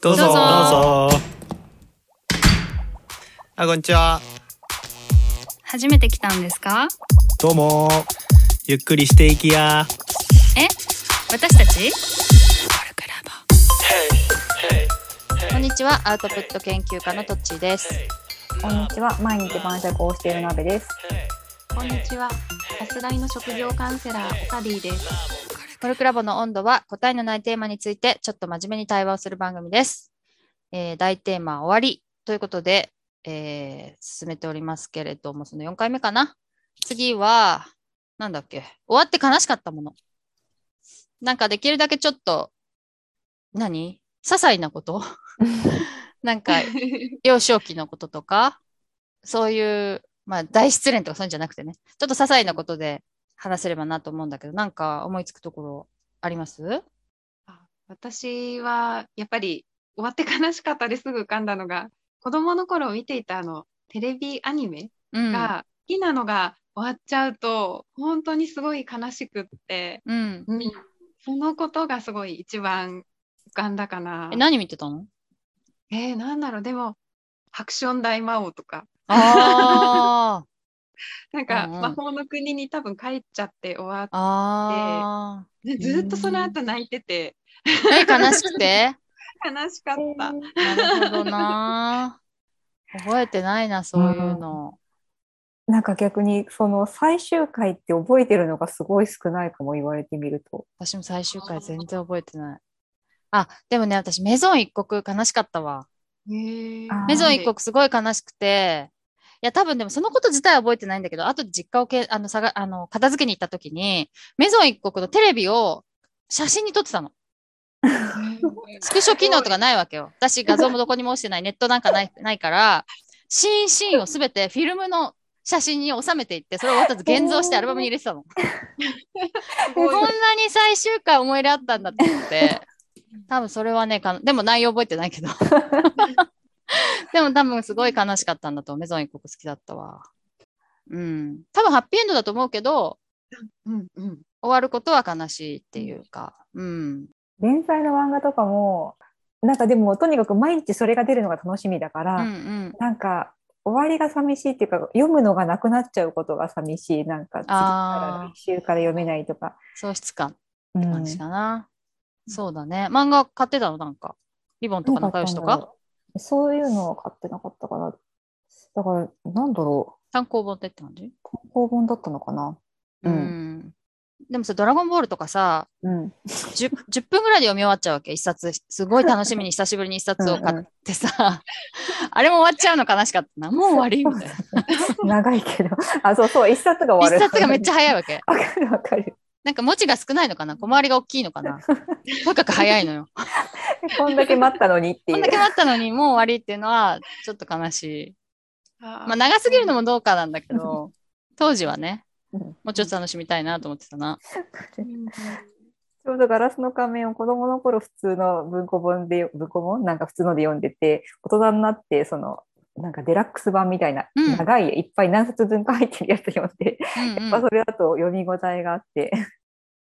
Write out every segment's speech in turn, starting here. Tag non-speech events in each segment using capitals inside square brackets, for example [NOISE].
どうぞ。どうぞ。どうぞあこんにちは。初めて来たんですか？どうも。ゆっくりしていきや。え？私たち？こんにちは、アウトプット研究家のトッチーです。こんにちは。毎日晩酌をしている鍋です。こんにちは。さすらいの職業カウンセラー、オカディです。コルクラボの温度は答えのないテーマについてちょっと真面目に対話をする番組です。えー大テーマ終わりということで、えー進めておりますけれども、その4回目かな。次は、なんだっけ、終わって悲しかったもの。なんかできるだけちょっと、何？些細なこと？[LAUGHS] なんか幼少期のこととか、そういう、まあ大失恋とかそういうんじゃなくてね、ちょっと些細なことで話せればなと思うんだけど、なんか思いつくところあります？あ私はやっぱり終わって悲しかったですぐ浮かんだのが、子供の頃見ていたあのテレビアニメうん。が好きなのが終わっちゃうと、本当にすごい悲しくって、うん。そのことがすごい一番浮かんだかなえ、。何見てたの？えー、なんだろう、でも、ハクション大魔王とか、あ [LAUGHS] [LAUGHS] なんかうんうん魔法の国に多分帰っちゃって終わって、ずっとその後泣いてて、悲しくて？[LAUGHS] 悲しかった。なるほどな。覚えてないな、そういうの。なんか逆にその最終回って覚えてるのがすごい少ないかも言われてみると。私も最終回全然覚えてない。あ、でもね、私、メゾン一国悲しかったわ。メゾン一国すごい悲しくて、いや、多分でもそのこと自体は覚えてないんだけど、後で実家をけあのさがあの片付けに行った時に、メゾン一国のテレビを写真に撮ってたの。スクショ機能とかないわけよ。私画像もどこにも押してない、ネットなんかない [LAUGHS] ないから、シーンシーンをすべてフィルムの写真に収めていって、それをわざと現像してアルバムに入れてたの。こんなに最終回思い入れあったんだって思って、多分それはね、かでも内容覚えてないけど。[LAUGHS] でも多分すごい悲しかったんだと。メゾン一国好きだったわ。うん。多分ハッピーエンドだと思うけど、うんうん。終わることは悲しいっていうか、うん。連載の漫画とかも、なんかでもとにかく毎日それが出るのが楽しみだかうんら、うん。なんか終わりが寂しいっていうか、読むのがなくなっちゃうことが寂しい。なんか次から週から読めないとか。喪失感うん感じかな。そうだね。漫画買ってたのなんか？リボンとか仲良しとか？そういうのは買ってなかったかな。だから、なんだろ単行本ってって感じ？う。単行本だったのかな。ううんん。でもさ、ドラゴンボールとかさ、うん。10, 10分ぐらいで読み終わっちゃうわけ。一冊。すごい楽しみに [LAUGHS] 久しぶりに一冊を買ってさ、あれも終わっちゃうの悲しかったな。もう終わりみたいな。長いけど。あ、そうそう、一冊が終わる。一冊がめっちゃ早いわけ。[LAUGHS] わかるわかる。なんか文字が少ないのかな？小回りが大きいのかな？とにかく早いのよ。こんだけ待ったのにっていう。こんだ。け待ったのにもう終わりっていうのはちょっと悲しい。あまあ長すぎるのもどうかなんだけど、当時はね、うん。もうちょっと楽しみたいなと思ってたな。うん。ちょうどガラスの仮面を子供の頃普通の文庫本で、文庫本？なんか普通ので読んでて、大人になって、その、なんかデラックス版みたいな、うん。長い、いっぱい何冊分か入ってるやつ読んで、うんやっぱそれだと読み応えがあって。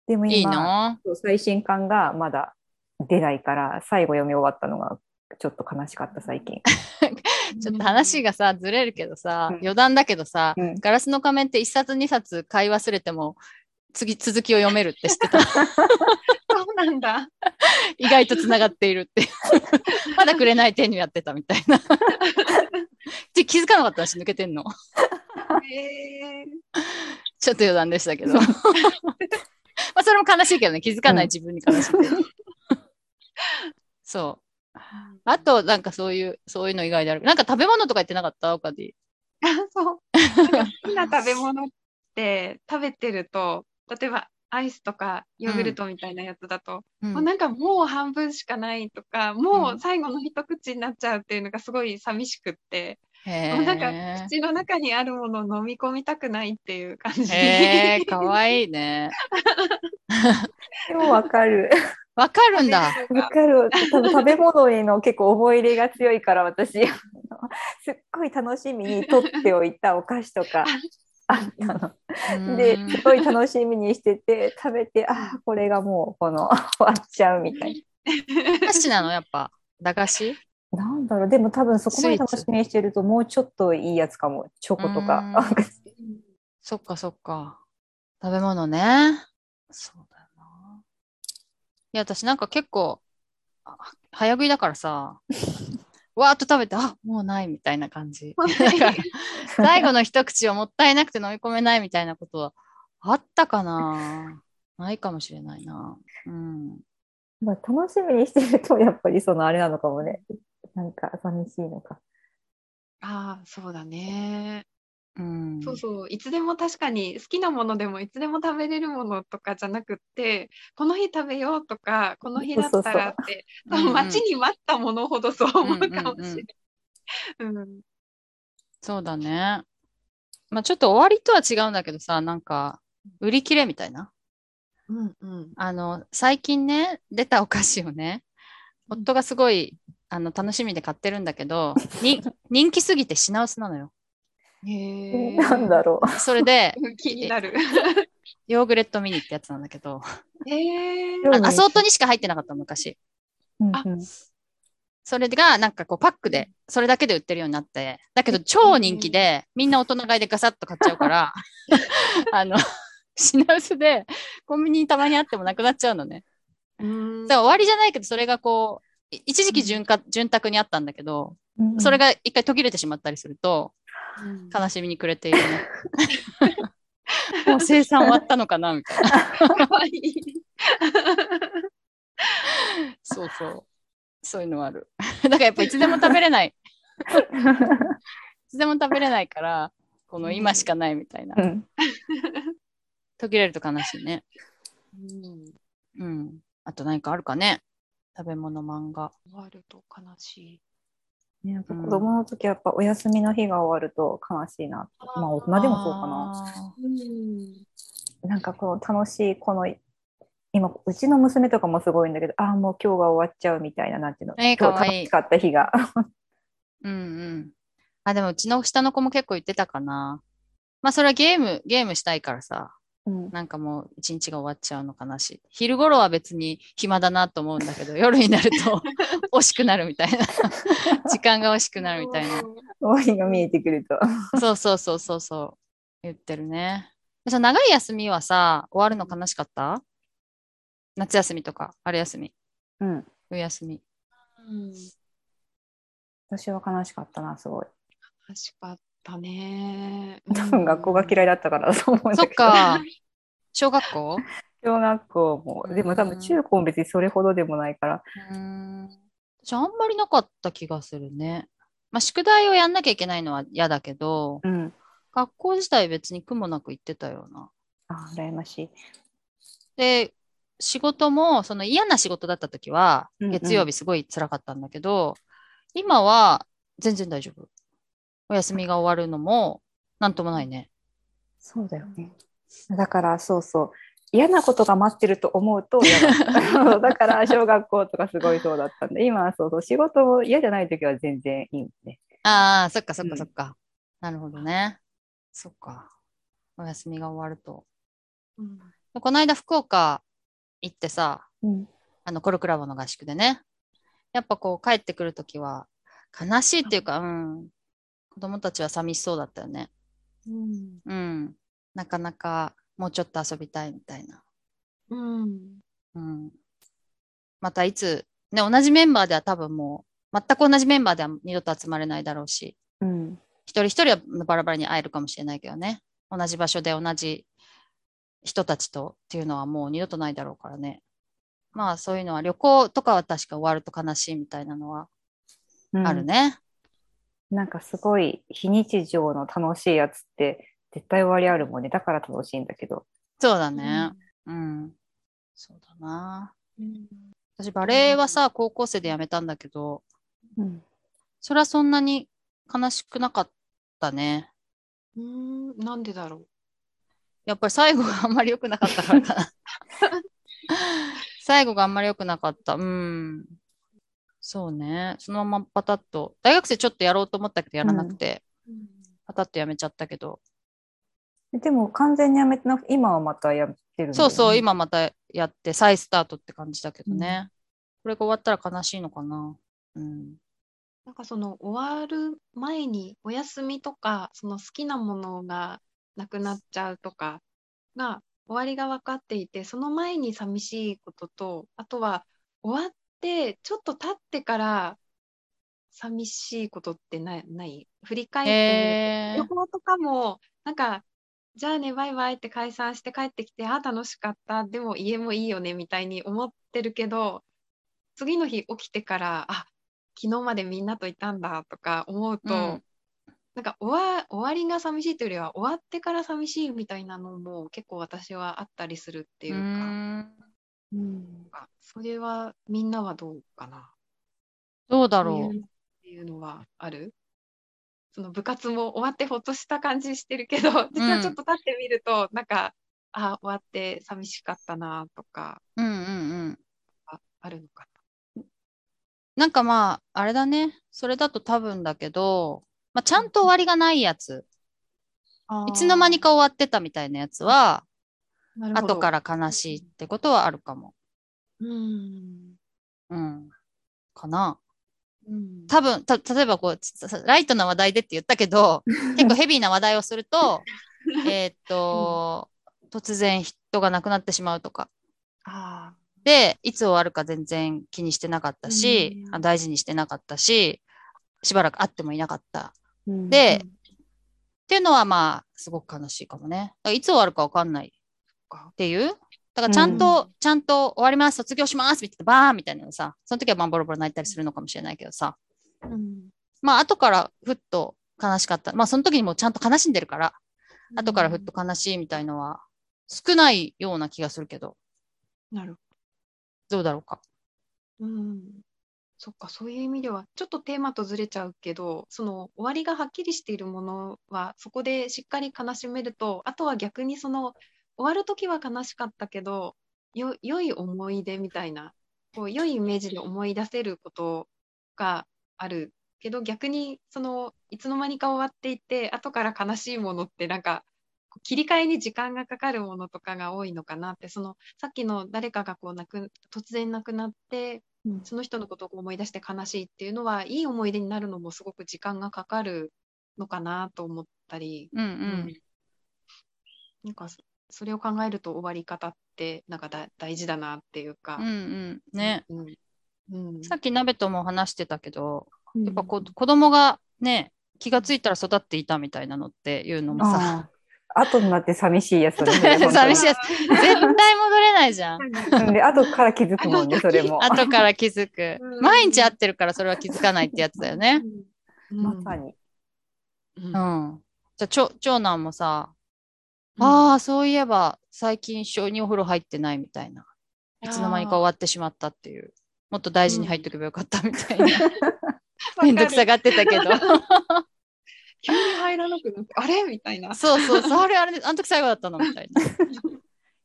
でもうん、いい最新刊がまだ出ないから、最後読み終わったのがちょっと悲しかった最近。[LAUGHS] ちょっと話がさ、ずれるけどさ、うん余談だけどさ、うんガラスの仮面って一冊二冊買い忘れても、次、続きを読めるって知ってた？[LAUGHS] そうなんだ。[LAUGHS] 意外と繋がっているって。まだくれない手にやってたみたいな。で気づかなかったし、抜けてんの。へーちょっと余談でしたけど。まあ、それも悲しいけどね、気づかない自分に悲しいけど。[LAUGHS] そう。あと、なんかそういう、そういうの以外である。なんか食べ物とか言ってなかった？おかで。あそう。好きな食べ物って食べてると、例えばアイスとかヨーグルトみたいなやつだと、うんもうなんかもう半分しかないとか、もう最後の一口になっちゃうっていうのがすごい寂しくって、へもうなんかえ。口の中にあるものを飲み込みたくないっていう感じ。へえ、かわいいね。[LAUGHS] でもわかる。わかるんだ。わかる。多分食べ物への結構思い入れが強いから私、[LAUGHS] すっごい楽しみに取っておいたお菓子とか [LAUGHS] あったの。でうん、すごい楽しみにしてて、食べて、ああ、これがもう、この、[LAUGHS] 終わっちゃうみたいお菓子なの？やっぱ。駄菓子？なんだろう、でも多分そこまで楽しみにしてると、もうちょっといいやつかも。チョコとか。そっかそっか。食べ物ね。そうだや、私なんか結構、あ早食いだからさ、[LAUGHS] わーっと食べて、あもうないみたいな感じ。最後の一口をもったいなくて飲み込めないみたいなことはあったかな？ないかもしれないな。うん。まあ、楽しみにしてると、やっぱりそのあれなのかもね。なんか寂しいのか。ああ、そうだね。うん。そうそう。いつでも確かに好きなものでもいつでも食べれるものとかじゃなくって、この日食べようとか、この日だったらって、多分待ちに待ったものほどそう思うかもしれない。うん。そうだね。まあちょっと終わりとは違うんだけどさ、なんか、売り切れみたいな。うんうん。あの、最近ね、出たお菓子をね、夫がすごい、あの、楽しみで買ってるんだけど、に、[LAUGHS] 人気すぎて品薄なのよ。へえ。なんだろそれで、[LAUGHS] 気になる。[LAUGHS] ヨーグレットミニってやつなんだけど、へアソートにしか入ってなかった昔。あうんうん。それが、なんかこう、パックで、それだけで売ってるようになって、だけど超人気で、みんな大人買いでガサッと買っちゃうから、[LAUGHS] あの、品薄で、コンビニにたまにあってもなくなっちゃうのね。うん。だから終わりじゃないけど、それがこう、い一時期潤滑潤沢にあったんだけど、うんそれが一回途切れてしまったりすると、うん悲しみに暮れているね。もう生産終わったのかなみたいな。かわいい。そうそう。そういうのはある。だからやっぱいつでも食べれない。いつでも食べれないから、この今しかないみたいなう。ん途切れると悲しいね。うん。うん。あと何かあるかね食べ物、漫画。終わると悲しい。ねやっぱ子供の時はやっぱお休みの日が終わると悲しいなと。まあ大人でもそうかな。な。うん。なんかこの楽しいこの今うちの娘とかもすごいんだけどああもう今日が終わっちゃうみたいななんていうの、えー今日楽しかった日がうんうん。あ、でもうちの下の子も結構言ってたかな。まあそれはゲーム、ゲームしたいからさ、うんなんかもう一日が終わっちゃうの悲しい。昼頃は別に暇だなと思うんだけど、[LAUGHS] 夜になると [LAUGHS] 惜しくなるみたいな。[LAUGHS] 時間が惜しくなるみたいな。終わりが見えてくるとそうそうそうそうそう。言ってるね。でさ長い休みはさ、終わるの悲しかった？夏休みとか、春休み、うん冬休み。うん。私は悲しかったなすごい楽しかったね。多分学校が嫌いだったからだと思うんだそっけどか。小学校？[LAUGHS] 小学校もでも多分中高も別にそれほどでもないからうーん。私あんまりなかった気がするね。まあ宿題をやんなきゃいけないのは嫌だけど、うん学校自体別に苦もなく行ってたような。あ羨ましいで、仕事も、その嫌な仕事だった時は、うんうん月曜日すごい辛かったんだけど、今は全然大丈夫。お休みが終わるのも、なんともないね。そうだよねだからそうそう嫌なことが待ってると思うと嫌だ [LAUGHS] だから小学校とかすごいそうだったんで今はそうそう仕事も嫌じゃない時は全然いいんでねああ、そっかそっうんかそっか。なるほどね。そっか。お休みが終わると。うんこの間福岡行ってさ、うんあのコルクラボの合宿でね。やっぱこう帰ってくるときは悲しいっていうか、うん。子供たちは寂しそうだったよね。うん。うん。なかなかもうちょっと遊びたいみたいな。うん。うん。またいつ、ね、同じメンバーでは多分もう、全く同じメンバーでは二度と集まれないだろうし、うん一人一人はバラバラに会えるかもしれないけどね。同じ場所で同じ人たちとっていうのはもう二度とないだろうからね。まあそういうのは旅行とかは確か終わると悲しいみたいなのはあるね。なんかすごい非日常の楽しいやつって絶対終わりあるもんねだから楽しいんだけどそうだね。うん。そうだな。うん。私バレエはさ、高校生で辞めたんだけど、うんそれはそんなに悲しくなかったね。うん。なんでだろう。やっぱり最後があんまり良くなかったからかな。[LAUGHS] 最後があんまり良くなかった。うん。そうね。そのままパタッと。大学生ちょっとやろうと思ったけどやらなくて、パタッとやめちゃったけど。でも完全にやめてなくて今はまたやってるねそうそう、今またやって再スタートって感じだけどね。これが終わったら悲しいのかな。うん。なんかその終わる前にお休みとか、その好きなものがなくなっちゃうとかが終わりが分かっていて、その前に寂しいことと、あとは終わってちょっと経ってから寂しいことってない、ない？振り返って旅行とかも、なんか、じゃあね、バイバイって解散して帰ってきて、あ、楽しかった、でも家もいいよね、みたいに思ってるけど、次の日起きてから、あ、昨日までみんなといたんだとか思うと、うん。なんか終わ、終わりが寂しいというよりは、終わってから寂しいみたいなのも結構私はあったりするっていううか、んうんあそれはみんなはどうかな？どうだろそうっていうのはある？その部活も終わってほっとした感じしてるけど、実はちょっと経ってみると、なんか、あ、終わって寂しかったなとか、う。うんうんうん。ああるのかな？んかまあ、あれだね。それだと多分だけど、まあ、ちゃんと終わりがないやつ。な。いつの間にか終わってたみたいなやつは、後から悲しいってことはあるかも。うん。うん。かな。うん。多分、た、例えばこう、ライトな話題でって言ったけど、[LAUGHS] 結構ヘビーな話題をすると、[LAUGHS] えーっと、突然人が亡くなってしまうとか。あで、いつ終わるか全然気にしてなかったし、うんあ大事にしてなかったし、しばらく会ってもいなかった。うんで、うんっていうのはまあ、すごく悲しいかもね。いつ終わるかわかんないかっていう？だからちゃんと、ちゃんと終わります、卒業します、みたいな、バーンみたいなのさ、その時はまあボロボロ泣いたりするのかもしれないけどさ、うん。まあ後からふっと悲しかった。まあその時にもうちゃんと悲しんでるから、後からふっと悲しいみたいのは少ないような気がするけど、なるほどうだろうか。ど。うん。そっか、そういう意味では、ちょっとテーマとずれちゃうけど、その終わりがはっきりしているものは、そこでしっかり悲しめると、あとは逆にその、終わるときは悲しかったけど、よ、良い思い出みたいな、こう、良いイメージで思い出せることがあるけど、逆に、その、いつの間にか終わっていて、後から悲しいものって、なんか、切り替えに時間がかかるものとかが多いのかなって、その、さっきの誰かがこう亡く、突然亡くなって、うん。その人のことを思い出して悲しいっていうのは、いい思い出になるのもすごく時間がかかるのかなと思ったり、うんう。うん。なんかそ、それを考えると終わり方って、なんかだ大事だなっていうかうん、うん。ね。うん。うん。さっき鍋とも話してたけど、うんやっぱこ子供がね、気がついたら育っていたみたいなのっていうのもさ、後になって寂しいやつだね。寂しいやつ、絶対戻れないじゃん。うんで、後から気づくもんね、それも。後から気づくう。ん毎日会ってるからそれは気づかないってやつだよね。うん。まさに。うん。じゃあ、長長男もさ、うんああ、そういえば最近一緒にお風呂入ってないみたいな。いつの間にか終わってしまったっていう。もっと大事に入っとけばよかったみたいな。[LAUGHS] めんどくさがってたけど。[LAUGHS] 急に入らなくなって、あれ？みたいな。そうそうそう、あれあれ、あの時最後だったの？みたいな。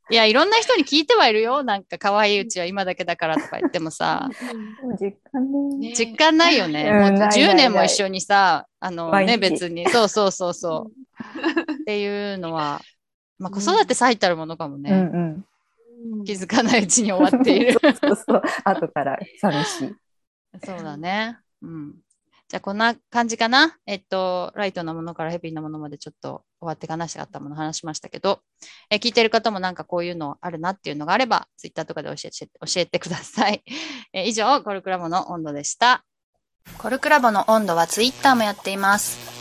いや、いろんな人に聞いてはいるよ。なんか、可愛いうちは今だけだからとか言ってもさ、実感ね。ね実感ないよね。うんもうないない10年も一緒にさ、あのね、別に。そうそうそうそう。っていうのは、まあ、子育て最たるものかもうんね。うん。うん気づかないうちに終わっている。[LAUGHS] そうそう。後から寂しい。そうだね。うん。じゃあ、こんな感じかな。えっと、ライトなものからヘビーなものまでちょっと終わって悲しかったもの話しましたけど、え聞いてる方もなんかこういうのあるなっていうのがあれば、ツイッターとかで教えて教えてください。え以上、コルクラボの温度でした。コルクラボの温度はツイッターもやっています。